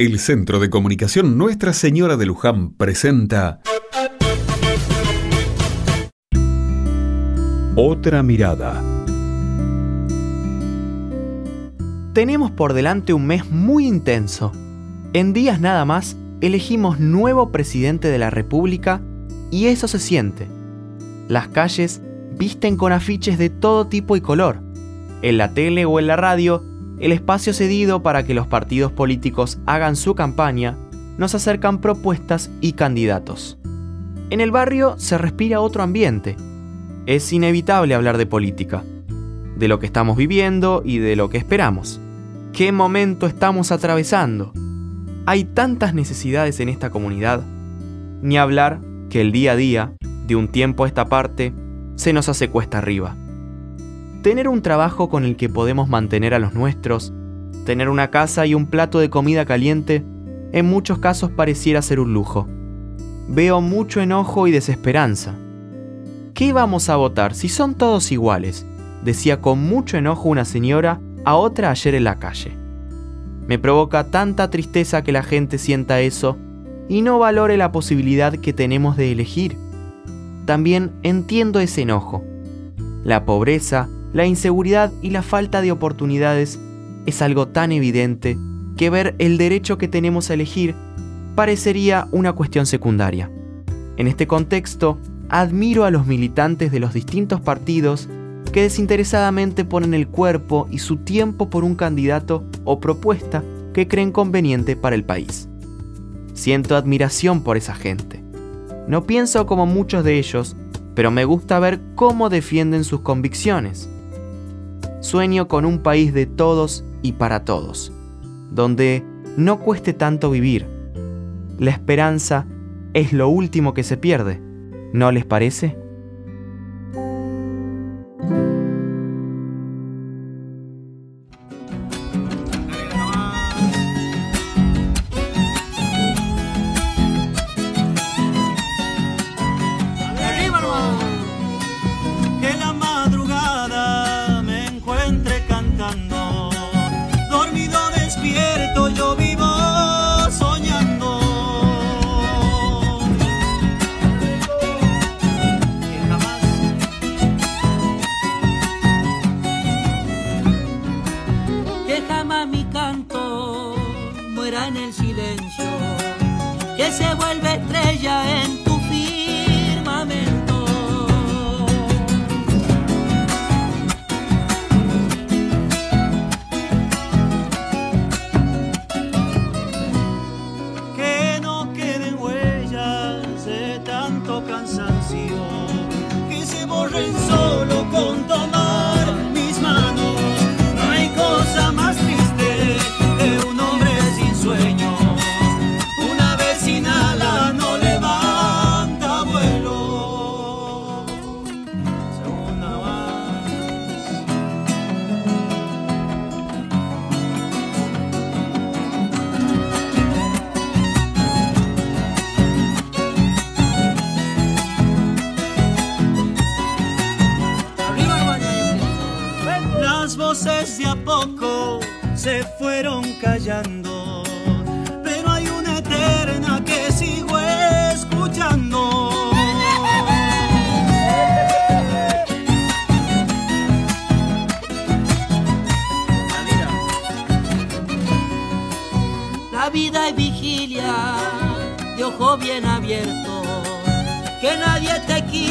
El Centro de Comunicación Nuestra Señora de Luján presenta Otra mirada. Tenemos por delante un mes muy intenso. En días nada más, elegimos nuevo presidente de la República y eso se siente. Las calles visten con afiches de todo tipo y color. En la tele o en la radio, el espacio cedido para que los partidos políticos hagan su campaña, nos acercan propuestas y candidatos. En el barrio se respira otro ambiente es inevitable hablar de política, de lo que estamos viviendo y de lo que esperamos. ¿Qué momento estamos atravesando? Hay tantas necesidades en esta comunidad. Ni hablar que el día a día, de un tiempo a esta parte, se nos hace cuesta arriba. Tener un trabajo con el que podemos mantener a los nuestros, tener una casa y un plato de comida caliente, en muchos casos pareciera ser un lujo. Veo mucho enojo y desesperanza ¿Qué vamos a votar si son todos iguales? decía con mucho enojo una señora a otra ayer en la calle. Me provoca tanta tristeza que la gente sienta eso y no valore la posibilidad que tenemos de elegir. También entiendo ese enojo. La pobreza, la inseguridad y la falta de oportunidades es algo tan evidente que ver el derecho que tenemos a elegir parecería una cuestión secundaria. En este contexto, admiro a los militantes de los distintos partidos que desinteresadamente ponen el cuerpo y su tiempo por un candidato o propuesta que creen conveniente para el país. Siento admiración por esa gente. No pienso como muchos de ellos, pero me gusta ver cómo defienden sus convicciones. Sueño con un país de todos y para todos, donde no cueste tanto vivir. La esperanza es lo último que se pierde ¿No les parece? En el silencio, que se vuelve estrella en voces de a poco se fueron callando, pero hay una eterna que sigo escuchando. La vida. La vida es vigilia de ojo bien abierto, que nadie te quite